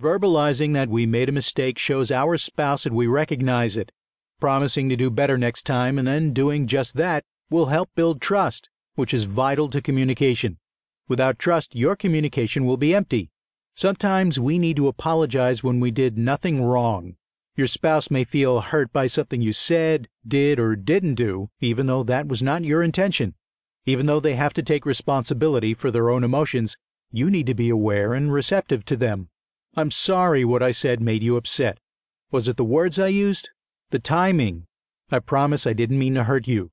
Verbalizing that we made a mistake shows our spouse that we recognize it. Promising to do better next time and then doing just that will help build trust, which is vital to communication. Without trust, your communication will be empty. Sometimes we need to apologize when we did nothing wrong. Your spouse may feel hurt by something you said, did, or didn't do, even though that was not your intention. Even though they have to take responsibility for their own emotions, you need to be aware and receptive to them. I'm sorry what I said made you upset. Was it the words I used? The timing? I promise I didn't mean to hurt you.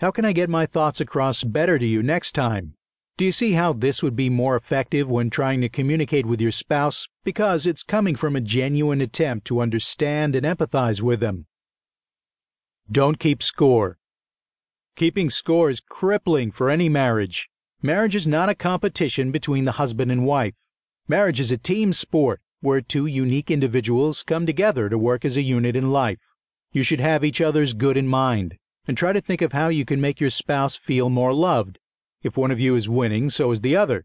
How can I get my thoughts across better to you next time? Do you see how this would be more effective when trying to communicate with your spouse because it's coming from a genuine attempt to understand and empathize with them? Don't keep score. Keeping score is crippling for any marriage. Marriage is not a competition between the husband and wife. Marriage is a team sport where two unique individuals come together to work as a unit in life. You should have each other's good in mind and try to think of how you can make your spouse feel more loved if one of you is winning, so is the other.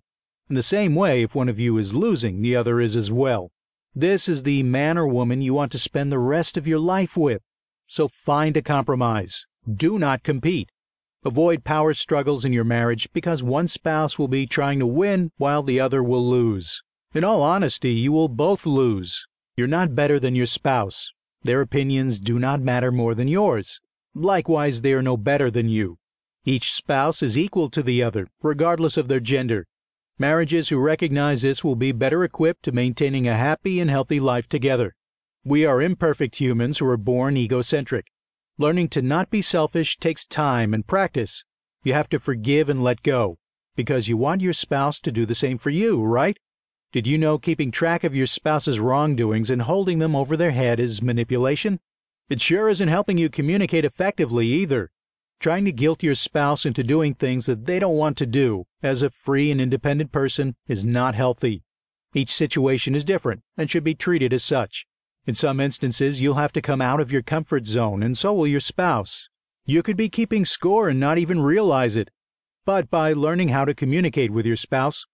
In the same way, if one of you is losing, the other is as well. This is the man or woman you want to spend the rest of your life with. So find a compromise. Do not compete. Avoid power struggles in your marriage because one spouse will be trying to win while the other will lose. In all honesty, you will both lose. You're not better than your spouse. Their opinions do not matter more than yours. Likewise, they are no better than you. Each spouse is equal to the other, regardless of their gender. Marriages who recognize this will be better equipped to maintaining a happy and healthy life together. We are imperfect humans who are born egocentric. Learning to not be selfish takes time and practice. You have to forgive and let go, because you want your spouse to do the same for you, right? Did you know keeping track of your spouse's wrongdoings and holding them over their head is manipulation? It sure isn't helping you communicate effectively either. Trying to guilt your spouse into doing things that they don't want to do as a free and independent person is not healthy. Each situation is different and should be treated as such. In some instances, you'll have to come out of your comfort zone, and so will your spouse. You could be keeping score and not even realize it. But by learning how to communicate with your spouse,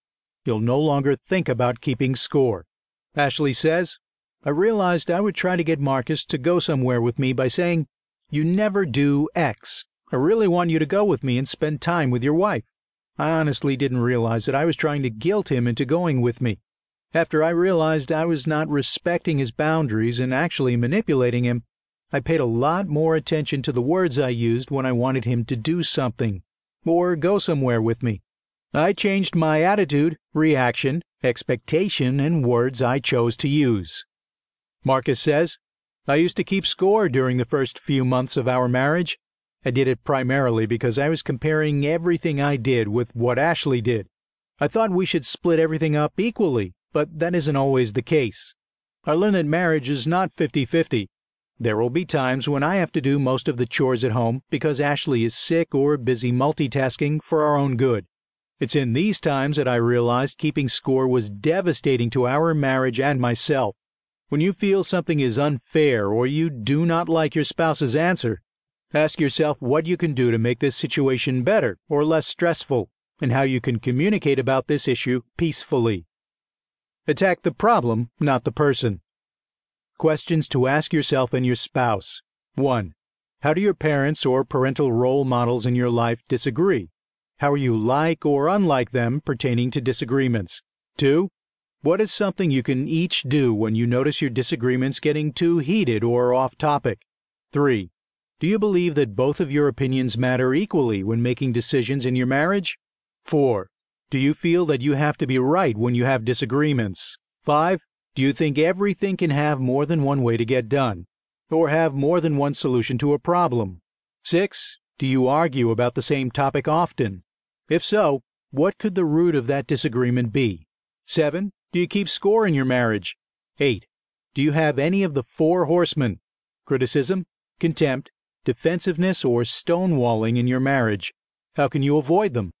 you'll no longer think about keeping score. Ashley says, I realized I would try to get Marcus to go somewhere with me by saying, You never do X. I really want you to go with me and spend time with your wife. I honestly didn't realize that I was trying to guilt him into going with me. After I realized I was not respecting his boundaries and actually manipulating him, I paid a lot more attention to the words I used when I wanted him to do something or go somewhere with me. I changed my attitude, reaction, expectation, and words I chose to use. Marcus says, I used to keep score during the first few months of our marriage. I did it primarily because I was comparing everything I did with what Ashley did. I thought we should split everything up equally, but that isn't always the case. I learned that marriage is not 50 50. There will be times when I have to do most of the chores at home because Ashley is sick or busy multitasking for our own good. It's in these times that I realized keeping score was devastating to our marriage and myself. When you feel something is unfair or you do not like your spouse's answer, Ask yourself what you can do to make this situation better or less stressful, and how you can communicate about this issue peacefully. Attack the problem, not the person. Questions to ask yourself and your spouse. 1. How do your parents or parental role models in your life disagree? How are you like or unlike them pertaining to disagreements? 2. What is something you can each do when you notice your disagreements getting too heated or off topic? 3. Do you believe that both of your opinions matter equally when making decisions in your marriage? 4. Do you feel that you have to be right when you have disagreements? 5. Do you think everything can have more than one way to get done, or have more than one solution to a problem? 6. Do you argue about the same topic often? If so, what could the root of that disagreement be? 7. Do you keep score in your marriage? 8. Do you have any of the four horsemen criticism, contempt, defensiveness, or stonewalling in your marriage? How can you avoid them?